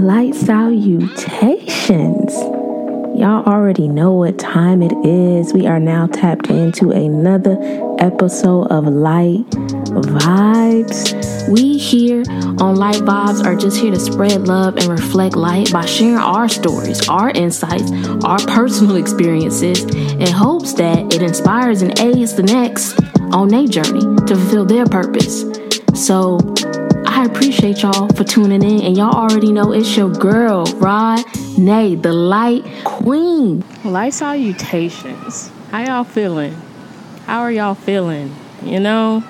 Light salutations. Y'all already know what time it is. We are now tapped into another episode of Light Vibes. We here on Light Vibes are just here to spread love and reflect light by sharing our stories, our insights, our personal experiences, in hopes that it inspires and aids the next on their journey to fulfill their purpose. So, I appreciate y'all for tuning in, and y'all already know it's your girl, Rod Nay, the Light Queen. Light salutations. How y'all feeling? How are y'all feeling? You know,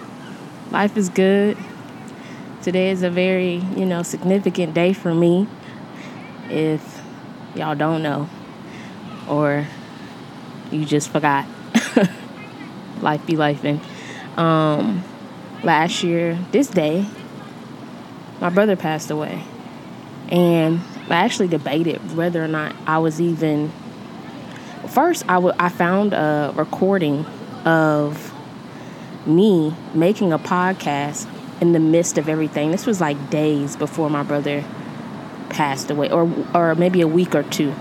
life is good. Today is a very, you know, significant day for me. If y'all don't know, or you just forgot. life be lifing. Um, last year, this day, my brother passed away. And I actually debated whether or not I was even. First, I, w- I found a recording of me making a podcast in the midst of everything. This was like days before my brother passed away, or or maybe a week or two.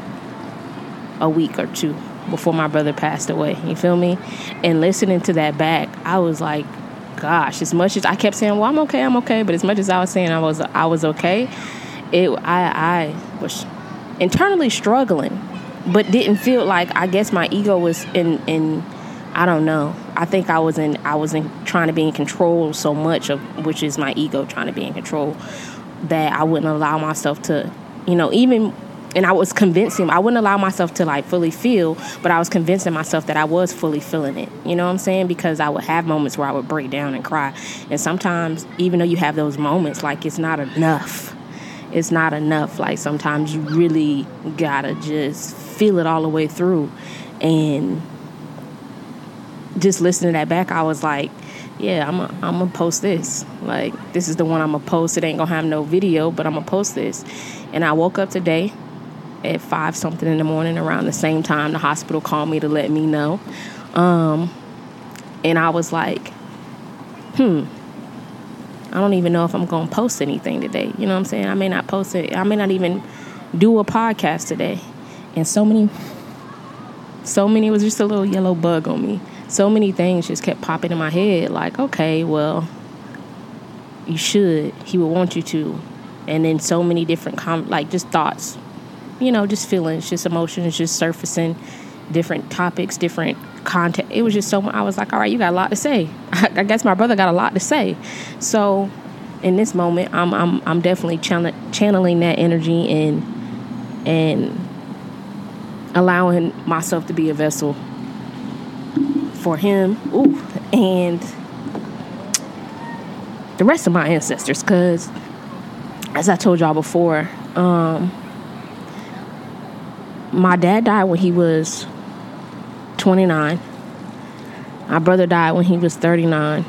A week or two before my brother passed away. You feel me? And listening to that back, I was like, gosh, as much as I kept saying, "Well, I'm okay, I'm okay," but as much as I was saying I was I was okay, it I I was internally struggling, but didn't feel like I guess my ego was in in I don't know. I think I was in I was in trying to be in control so much of which is my ego trying to be in control that I wouldn't allow myself to, you know, even and I was convincing I wouldn't allow myself to like fully feel, but I was convincing myself that I was fully feeling it. You know what I'm saying? Because I would have moments where I would break down and cry. And sometimes even though you have those moments, like it's not enough. It's not enough. Like sometimes you really gotta just feel it all the way through. And just listening to that back, I was like, yeah, I'm gonna I'm gonna post this. Like this is the one I'm gonna post. It ain't gonna have no video, but I'm gonna post this. And I woke up today at five something in the morning around the same time the hospital called me to let me know. Um, and i was like hmm i don't even know if i'm going to post anything today. You know what i'm saying? I may not post it. I may not even do a podcast today. And so many so many it was just a little yellow bug on me. So many things just kept popping in my head like okay well you should he would want you to. And then so many different com- like just thoughts you know, just feelings, just emotions, just surfacing, different topics, different content. It was just so. I was like, all right, you got a lot to say. I guess my brother got a lot to say. So, in this moment, I'm I'm I'm definitely channeling that energy and and allowing myself to be a vessel for him. Ooh, and the rest of my ancestors, because as I told y'all before. Um, my dad died when he was 29. My brother died when he was 39.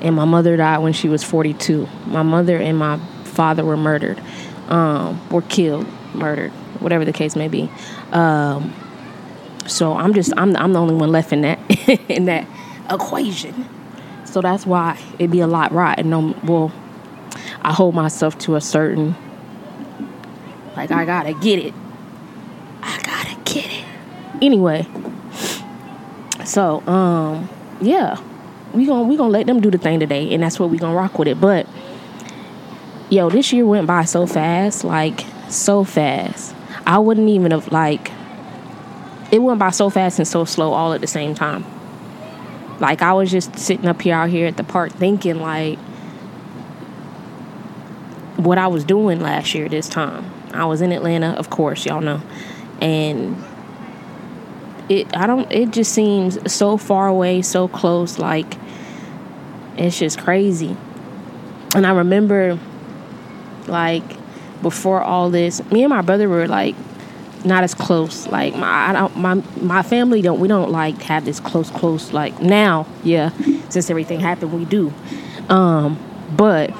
And my mother died when she was 42. My mother and my father were murdered, um, were killed, murdered, whatever the case may be. Um, so I'm just I'm I'm the only one left in that in that equation. So that's why it'd be a lot right. And no, well, I hold myself to a certain like I gotta get it get it. Anyway, so um, yeah, we gonna we gonna let them do the thing today, and that's what we gonna rock with it. But yo, this year went by so fast, like so fast. I wouldn't even have like it went by so fast and so slow all at the same time. Like I was just sitting up here out here at the park thinking like what I was doing last year this time. I was in Atlanta, of course, y'all know and it I don't it just seems so far away, so close like it's just crazy. And I remember like before all this, me and my brother were like not as close. Like my I don't my my family don't we don't like have this close close like now, yeah. Since everything happened we do. Um but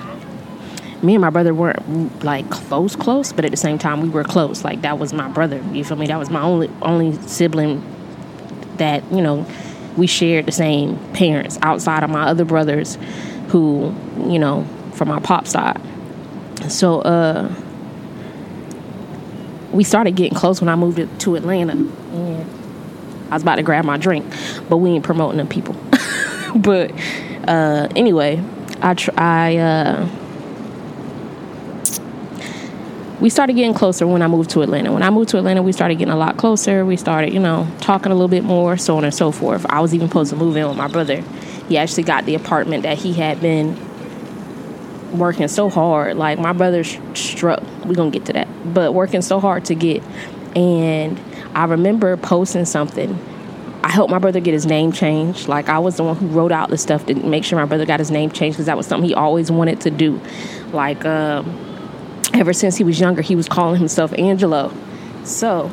me and my brother weren't like close close but at the same time we were close like that was my brother you feel me that was my only only sibling that you know we shared the same parents outside of my other brothers who you know from my pop side so uh we started getting close when I moved to Atlanta. And I was about to grab my drink, but we ain't promoting them people. but uh, anyway, I tr- I uh, we started getting closer when I moved to Atlanta. When I moved to Atlanta, we started getting a lot closer. We started, you know, talking a little bit more, so on and so forth. I was even supposed to move in with my brother. He actually got the apartment that he had been working so hard. Like my brother struck. We're gonna get to that, but working so hard to get. And I remember posting something. I helped my brother get his name changed. Like I was the one who wrote out the stuff to make sure my brother got his name changed because that was something he always wanted to do. Like. Um, ever since he was younger, he was calling himself Angelo. So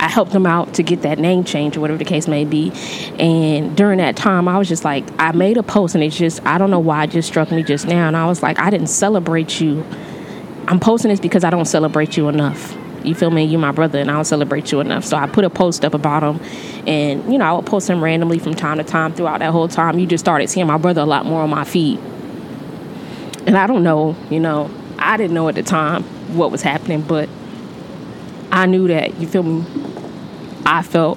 I helped him out to get that name change or whatever the case may be. And during that time, I was just like, I made a post and it just, I don't know why it just struck me just now. And I was like, I didn't celebrate you. I'm posting this because I don't celebrate you enough. You feel me? You my brother, and I don't celebrate you enough. So I put a post up about him, and you know I would post him randomly from time to time. Throughout that whole time, you just started seeing my brother a lot more on my feed. And I don't know, you know, I didn't know at the time what was happening, but I knew that, you feel me? I felt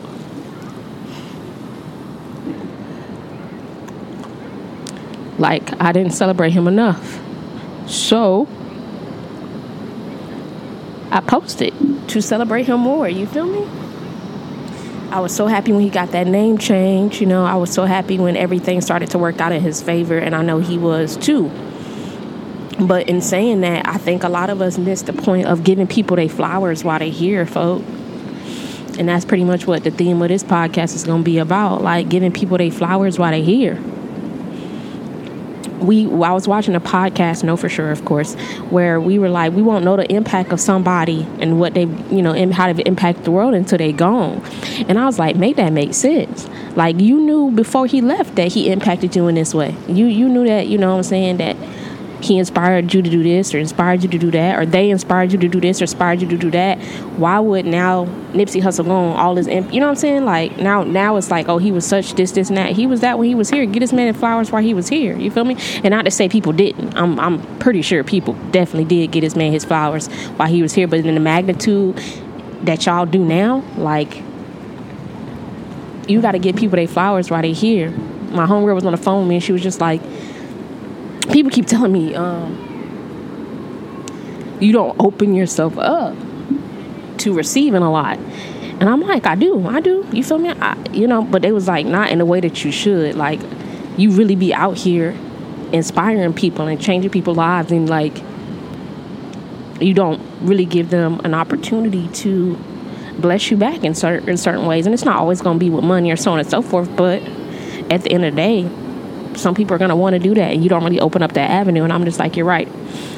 like I didn't celebrate him enough. So I posted to celebrate him more, you feel me? I was so happy when he got that name change, you know, I was so happy when everything started to work out in his favor and I know he was too. But in saying that, I think a lot of us miss the point of giving people their flowers while they're here, folks. And that's pretty much what the theme of this podcast is going to be about like giving people their flowers while they're here. We, I was watching a podcast, know for sure, of course, where we were like, we won't know the impact of somebody and what they, you know, and how they impact the world until they gone. And I was like, make that make sense. Like you knew before he left that he impacted you in this way. You, you knew that, you know, what I'm saying that he inspired you to do this or inspired you to do that or they inspired you to do this or inspired you to do that why would now nipsey hussle go on all his imp- you know what i'm saying? Like now now it's like oh he was such this this and that. He was that when he was here. Get his man flowers while he was here. You feel me? And not to say people didn't. I'm, I'm pretty sure people definitely did get his man his flowers while he was here. But in the magnitude that y'all do now like you got to get people their flowers while they here. My homegirl was on the phone with me and she was just like people keep telling me um, you don't open yourself up to receiving a lot. And i'm like i do i do. You feel me? I, you know but they was like not in the way that you should. Like you really be out here inspiring people and changing people's lives. And like you don't really give them an opportunity to bless you back in certain in certain ways. And it's not always going to be with money or so on and so forth. But at the end of the day some people are going to want to do that and you don't really open up that avenue and i'm just like you're right.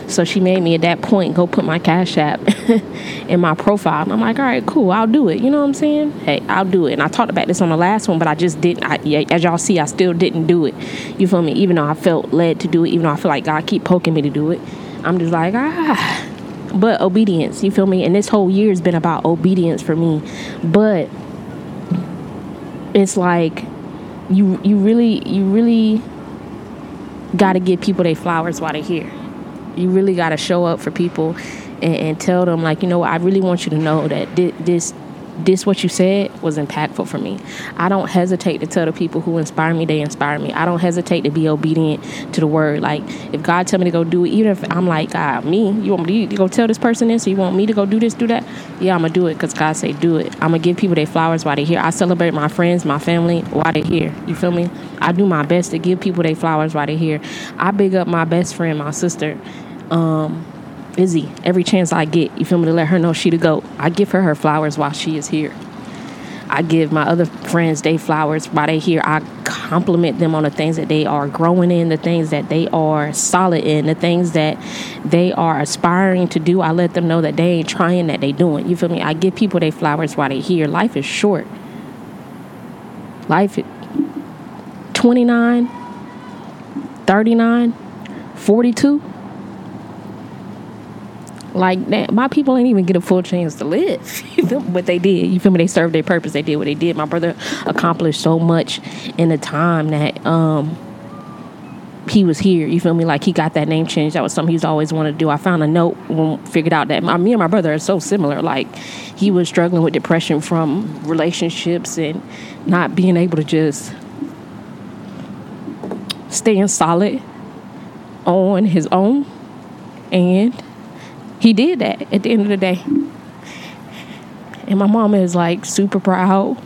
So she made me at that point go put my cash app in my profile and i'm like all right cool i'll do it. You know what i'm saying? Hey i'll do it and i talked about this on the last one but i just didn't I, as y'all see i still didn't do it. You feel me? Even though i felt led to do it even though i feel like god keep poking me to do it i'm just like ah. But obedience you feel me? And this whole year has been about obedience for me. But it's like you you really you really got to give people their flowers while they're here. You really got to show up for people and, and, tell them like, you know, I really want you to know that this this what you said was impactful for me. I don't hesitate to tell the people who inspire me they inspire me. I don't hesitate to be obedient to the word. Like if God tell me to go do it, even if I'm like, ah, me, you want me to go tell this person this, or you want me to go do this, do that? Yeah, I'm gonna do it because God say do it. I'm gonna give people their flowers while they're here. I celebrate my friends, my family while they're here. You feel me? I do my best to give people their flowers while they're here. I big up my best friend, my sister. Um, Izzy every chance I get. You feel me to let her know she to go. I give her her flowers while she is here. I give my other friends they flowers while they here. I compliment them on the things that they are growing in, the things that they are solid in, the things that they are aspiring to do. I let them know that they ain't trying, that they doing. You feel me? I give people their flowers while they here. Life is short. Life 29, 39, 42 like that, my people ain't even get a full chance to live. but they did. You feel me? They served their purpose. They did what they did. My brother accomplished so much in a time that um he was here. You feel me? Like he got that name change. That was something he's always wanted to do. I found a note when figured out that my, me and my brother are so similar. Like he was struggling with depression from relationships and not being able to just staying solid on his own. And he did that at the end of the day. And my mama is like super proud.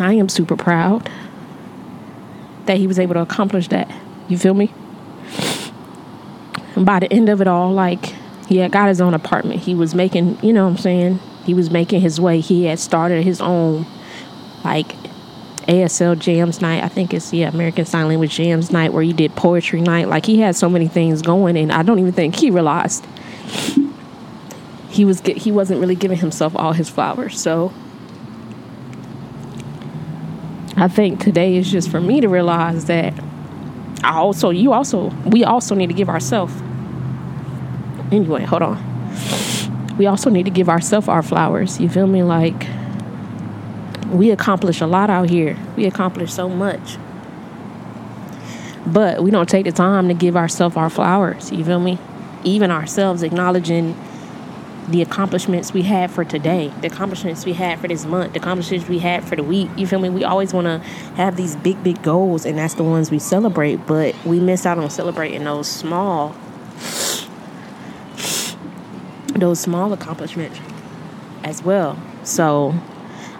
I am super proud that he was able to accomplish that. You feel me? And by the end of it all, like he had got his own apartment. He was making, you know what I'm saying? He was making his way. He had started his own like ASL Jams Night. I think it's yeah, American Sign Language Jams Night where he did poetry night. Like he had so many things going and I don't even think he realized he was he wasn't really giving himself all his flowers. So I think today is just for me to realize that I also, you also, we also need to give ourselves. Anyway, hold on. We also need to give ourselves our flowers. You feel me? Like, we accomplish a lot out here. We accomplish so much. But we don't take the time to give ourselves our flowers. You feel me? Even ourselves acknowledging the accomplishments we had for today, the accomplishments we had for this month, the accomplishments we had for the week. You feel me? We always want to have these big, big goals, and that's the ones we celebrate, but we miss out on celebrating those small, those small accomplishments as well. So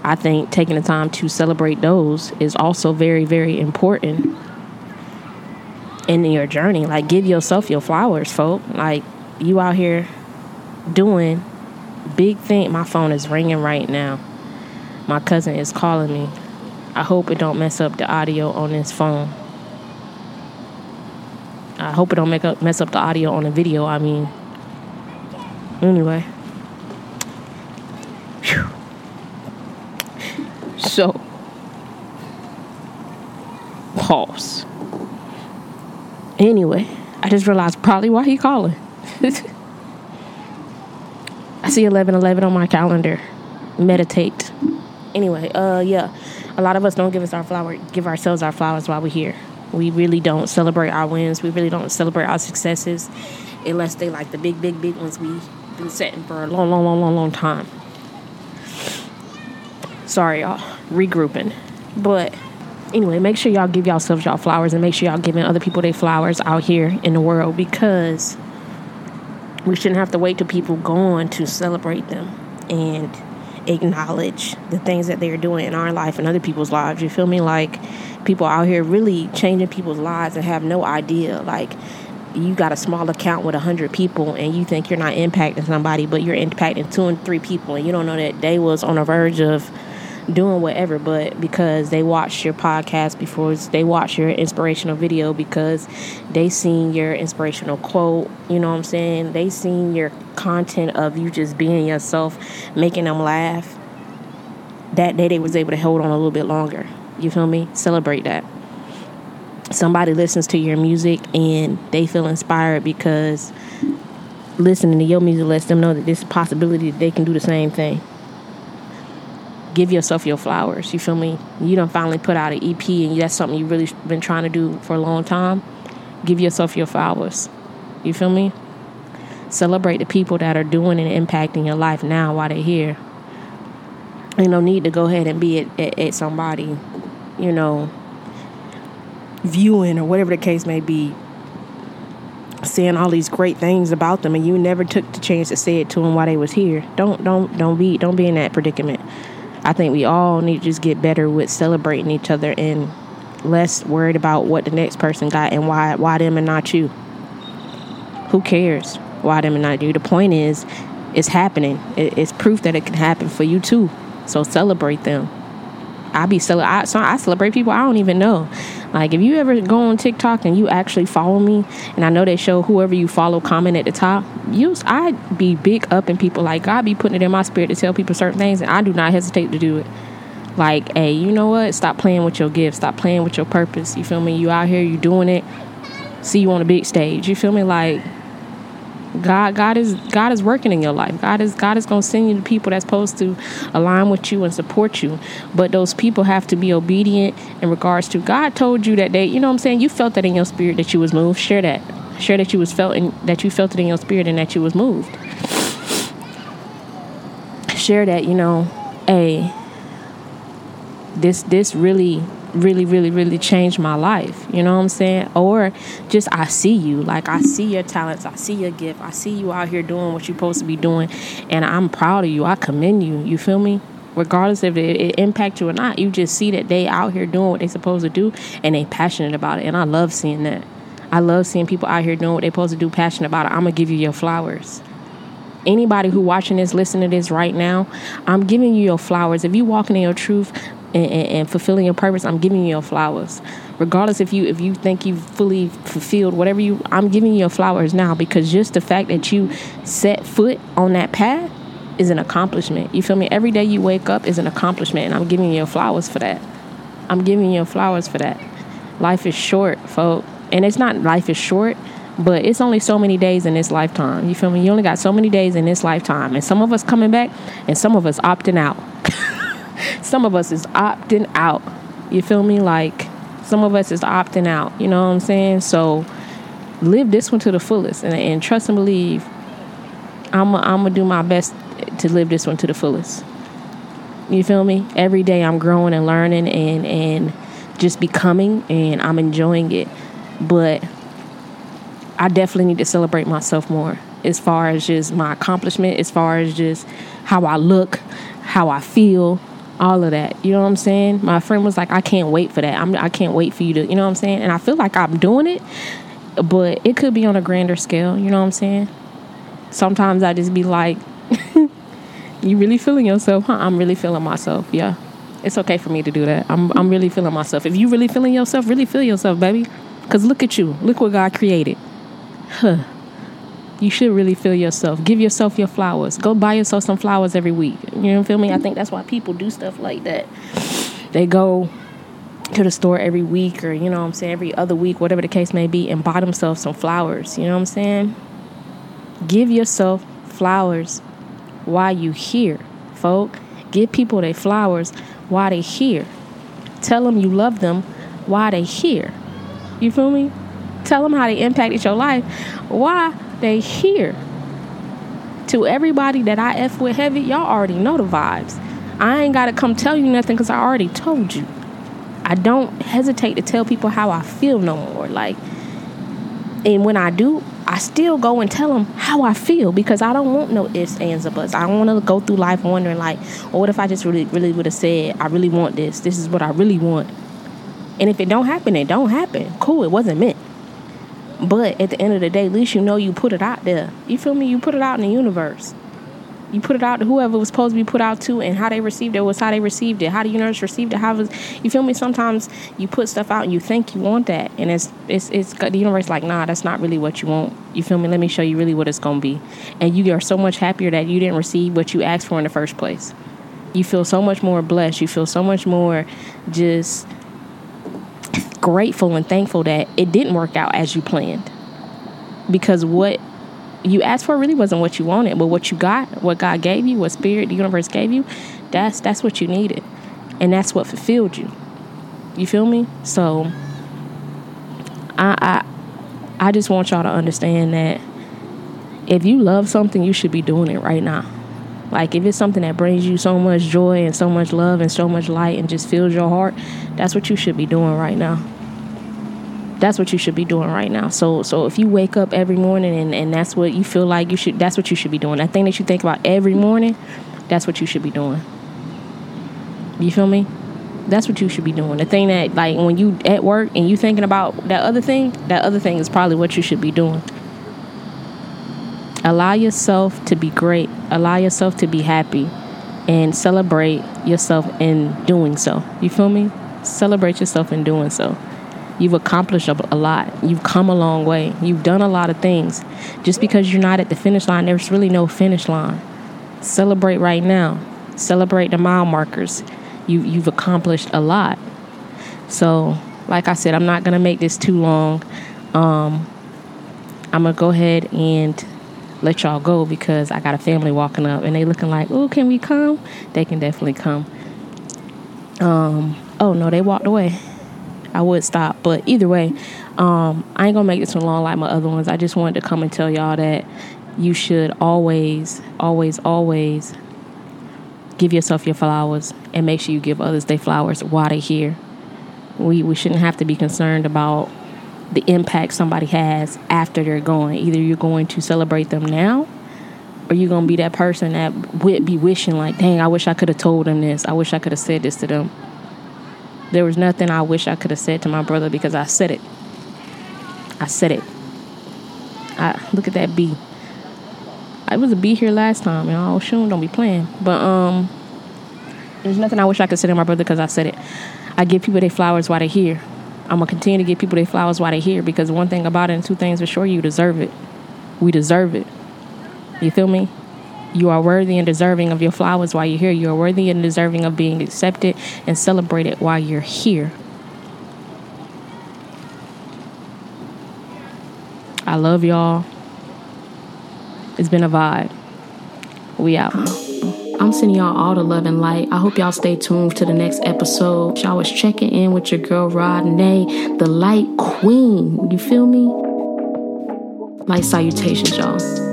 I think taking the time to celebrate those is also very, very important in your journey. Like, give yourself your flowers, folk. Like, you out here doing big thing. My phone is ringing right now. My cousin is calling me. I hope it don't mess up the audio on this phone. I hope it don't make up mess up the audio on the video. I mean, anyway. So, pause. Anyway, I just realized probably why he calling. I see 11:11 on my calendar. Meditate. Anyway, uh yeah. A lot of us don't give us our flower give ourselves our flowers while we're here. We really don't celebrate our wins. We really don't celebrate our successes unless they like the big, big, big ones we've been setting for a long, long, long, long, long time. Sorry, y'all. Regrouping. But anyway, make sure y'all give yourselves y'all flowers and make sure y'all giving other people their flowers out here in the world because we shouldn't have to wait till people gone to celebrate them and acknowledge the things that they're doing in our life and other people's lives. You feel me? Like people out here really changing people's lives and have no idea. Like you got a small account with a hundred people and you think you're not impacting somebody, but you're impacting two and three people and you don't know that they was on the verge of doing whatever, but because they watched your podcast before, they watched your inspirational video because they seen your inspirational quote, you know what I'm saying? They seen your content of you just being yourself, making them laugh. That day they was able to hold on a little bit longer. You feel me? Celebrate that. Somebody listens to your music and they feel inspired because listening to your music lets them know that there's a possibility that they can do the same thing give yourself your flowers. You feel me? You don't finally put out an EP and that's something you've really been trying to do for a long time. Give yourself your flowers. You feel me? Celebrate the people that are doing and impacting your life now while they're here. Ain't no need to go ahead and be at, at, at somebody, you know, viewing or whatever the case may be, saying all these great things about them, and you never took the chance to say it to them while they was here. Don't don't don't be don't be in that predicament. I think we all need to just get better with celebrating each other and less worried about what the next person got and why why them and not you. Who cares why them and not you? The point is, it's happening. It's proof that it can happen for you too. So celebrate them. I be cel- I, so I celebrate people I don't even know. Like if you ever go on TikTok and you actually follow me, and I know they show whoever you follow comment at the top. You, I'd be big up in people. Like God be putting it in my spirit to tell people certain things, and I do not hesitate to do it. Like, hey, you know what? Stop playing with your gift. Stop playing with your purpose. You feel me? You out here, you doing it. See you on a big stage. You feel me? Like, God, God is God is working in your life. God is God is gonna send you the people that's supposed to align with you and support you. But those people have to be obedient in regards to God told you that they, you know what I'm saying? You felt that in your spirit that you was moved. Share that. Share that you was felt in, that you felt it in your spirit and that you was moved. Share that, you know, hey, this this really really really really changed my life you know what i'm saying? Or just i see you like i see your talents i see your gift i see you out here doing what you're supposed to be doing and i'm proud of you i commend you you feel me? Regardless if it, it impact you or not you just see that they out here doing what they supposed to do and they passionate about it and i love seeing that. I love seeing people out here doing what they supposed to do passionate about it i'm gonna give you your flowers. Anybody who watching this listening to this right now i'm giving you your flowers. If you walking in your truth and, and, and, fulfilling your purpose i'm giving you your flowers. Regardless if you if you think you've fully fulfilled whatever you i'm giving you your flowers now because just the fact that you set foot on that path is an accomplishment. You feel me? Every day you wake up is an accomplishment and i'm giving you your flowers for that. I'm giving you your flowers for that. Life is short folks. And it's not life is short but it's only so many days in this lifetime. You feel me? You only got so many days in this lifetime. And some of us coming back and some of us opting out some of us is opting out. You feel me? Like some of us is opting out. You know what I'm saying? So live this one to the fullest and, and trust and believe. I'm gonna do my best to live this one to the fullest. You feel me? Every day I'm growing and learning and and just becoming and I'm enjoying it. But I definitely need to celebrate myself more as far as just my accomplishment, as far as just how I look, how I feel, all of that. You know what I'm saying? My friend was like, I can't wait for that. I'm, I can't wait for you to, you know what I'm saying? And I feel like I'm doing it, but it could be on a grander scale. You know what I'm saying? Sometimes I just be like, you really feeling yourself? Huh? I'm really feeling myself. Yeah. It's okay for me to do that. I'm, I'm really feeling myself. If you really feeling yourself, really feel yourself, baby. Because look at you. Look what God created. Huh you should really feel yourself. Give yourself your flowers. Go buy yourself some flowers every week. You know, what feel me? I think that's why people do stuff like that. They go to the store every week or, you know what I'm saying, every other week, whatever the case may be, and buy themselves some flowers. You know what I'm saying? Give yourself flowers while you here, folk. Give people their flowers while they here. Tell them you love them while they here. You feel me? Tell them how they impacted your life. Why? They here. To everybody that I F with heavy, y'all already know the vibes. I ain't got to come tell you nothing because I already told you. I don't hesitate to tell people how I feel no more. Like, and when I do, I still go and tell them how I feel because I don't want no ifs, ands, or buts. I don't want to go through life wondering like, oh, what if I just really, really would have said, I really want this. This is what I really want. And if it don't happen, it don't happen. Cool, it wasn't meant. But at the end of the day, at least you know you put it out there. You feel me? You put it out in the universe. You put it out to whoever was supposed to be put out to, and how they received it was how they received it. How the universe received it. How was you feel me? Sometimes you put stuff out and you think you want that, and it's it's it's the universe like nah, that's not really what you want. You feel me? Let me show you really what it's gonna be, and you are so much happier that you didn't receive what you asked for in the first place. You feel so much more blessed. You feel so much more just grateful and thankful that it didn't work out as you planned. Because what you asked for really wasn't what you wanted, but what you got, what God gave you, what spirit the universe gave you, that's that's what you needed. And that's what fulfilled you. You feel me? So I I I just want y'all to understand that if you love something, you should be doing it right now. Like if it's something that brings you so much joy and so much love and so much light and just fills your heart, that's what you should be doing right now. That's what you should be doing right now. So so if you wake up every morning and, and that's what you feel like you should that's what you should be doing. That thing that you think about every morning, that's what you should be doing. You feel me? That's what you should be doing. The thing that like when you at work and you thinking about that other thing, that other thing is probably what you should be doing. Allow yourself to be great. Allow yourself to be happy and celebrate yourself in doing so. You feel me? Celebrate yourself in doing so. You've accomplished a lot. You've come a long way. You've done a lot of things. Just because you're not at the finish line, there's really no finish line. Celebrate right now. Celebrate the mile markers. You, you've accomplished a lot. So, like I said, I'm not going to make this too long. Um, I'm going to go ahead and let y'all go because I got a family walking up and they looking like, oh, can we come? They can definitely come. Um, oh no, they walked away. I would stop, but either way, um, I ain't gonna make this one long like my other ones. I just wanted to come and tell y'all that you should always, always, always give yourself your flowers and make sure you give others their flowers while they're here. We we shouldn't have to be concerned about the impact somebody has after they're gone. Either you're going to celebrate them now or you're going to be that person that would be wishing like, "Dang, I wish I could have told them this. I wish I could have said this to them." There was nothing I wish I could have said to my brother because I said it. I said it. I look at that bee. I was a bee here last time, and oh, shoot, don't be playing. But um, there's nothing I wish I could say to my brother because I said it. I give people their flowers while they're here. I'm gonna continue to give people their flowers while they're here because one thing about it and two things for sure, you deserve it. We deserve it. You feel me? You are worthy and deserving of your flowers while you're here. You are worthy and deserving of being accepted and celebrated while you're here. I love y'all. It's been a vibe. We out. I'm sending y'all all the love and light. I hope y'all stay tuned to the next episode. Y'all was checking in with your girl Rodney, the light queen. You feel me? Light salutations, y'all.